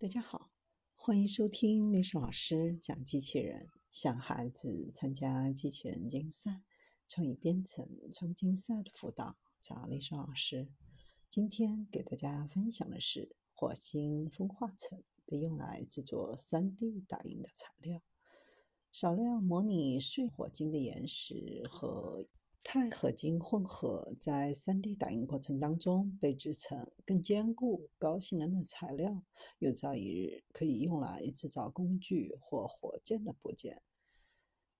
大家好，欢迎收听历史老师讲机器人，向孩子参加机器人竞赛、创意编程、创竞赛的辅导，找历史老师。今天给大家分享的是火星风化层被用来制作 3D 打印的材料，少量模拟碎火晶的岩石和。钛合金混合在 3D 打印过程当中被制成更坚固、高性能的材料，有朝一日可以用来制造工具或火箭的部件。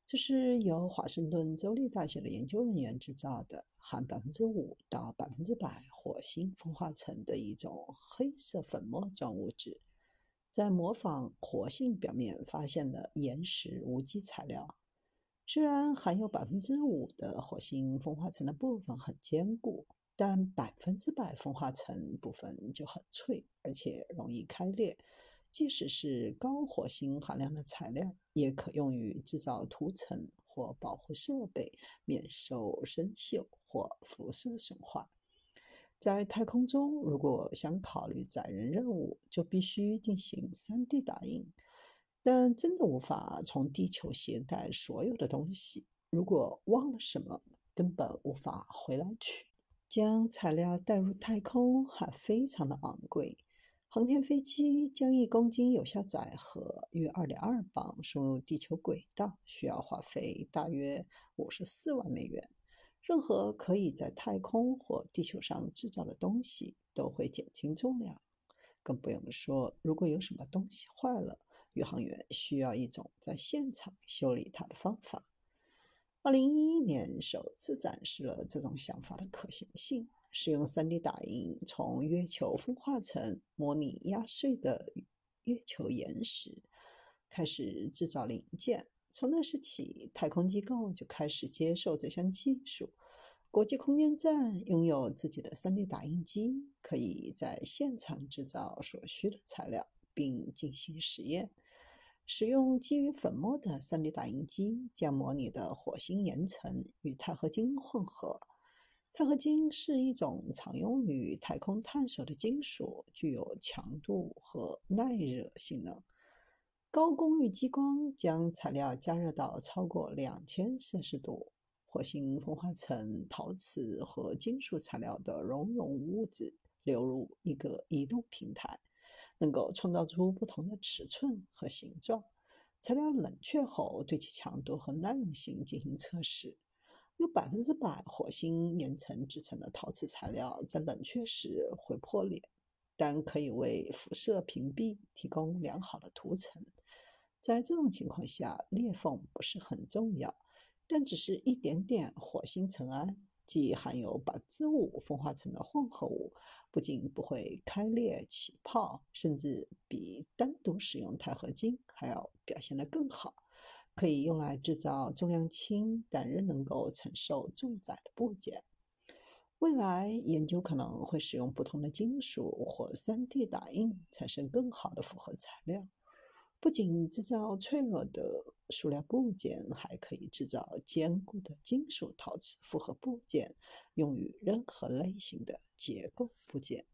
这是由华盛顿州立大学的研究人员制造的含百分之五到百分之百火星风化层的一种黑色粉末状物质，在模仿活性表面发现的岩石无机材料。虽然含有百分之五的火星风化层的部分很坚固，但百分之百风化层部分就很脆，而且容易开裂。即使是高火星含量的材料，也可用于制造涂层或保护设备，免受生锈或辐射损坏。在太空中，如果想考虑载人任务，就必须进行 3D 打印。但真的无法从地球携带所有的东西。如果忘了什么，根本无法回来取。将材料带入太空还非常的昂贵。航天飞机将一公斤有效载荷（约二点二磅）送入地球轨道，需要花费大约五十四万美元。任何可以在太空或地球上制造的东西都会减轻重量，更不用说如果有什么东西坏了。宇航员需要一种在现场修理它的方法。二零一一年首次展示了这种想法的可行性，使用 3D 打印从月球风化层模拟压碎的月球岩石，开始制造零件。从那时起，太空机构就开始接受这项技术。国际空间站拥有自己的 3D 打印机，可以在现场制造所需的材料。并进行实验，使用基于粉末的 3D 打印机将模拟的火星岩层与钛合金混合。钛合金是一种常用于太空探索的金属，具有强度和耐热性能。高功率激光将材料加热到超过两千摄氏度。火星风化成陶瓷和金属材料的熔融物质流入一个移动平台。能够创造出不同的尺寸和形状。材料冷却后，对其强度和耐用性进行测试。用百分之百火星岩层制成的陶瓷材料在冷却时会破裂，但可以为辐射屏蔽提供良好的涂层。在这种情况下，裂缝不是很重要，但只是一点点火星尘埃。即含有百分之五风化层的混合物，不仅不会开裂起泡，甚至比单独使用钛合金还要表现得更好。可以用来制造重量轻但仍能够承受重载的部件。未来研究可能会使用不同的金属或 3D 打印，产生更好的复合材料。不仅制造脆弱的塑料部件，还可以制造坚固的金属陶瓷复合部件，用于任何类型的结构部件。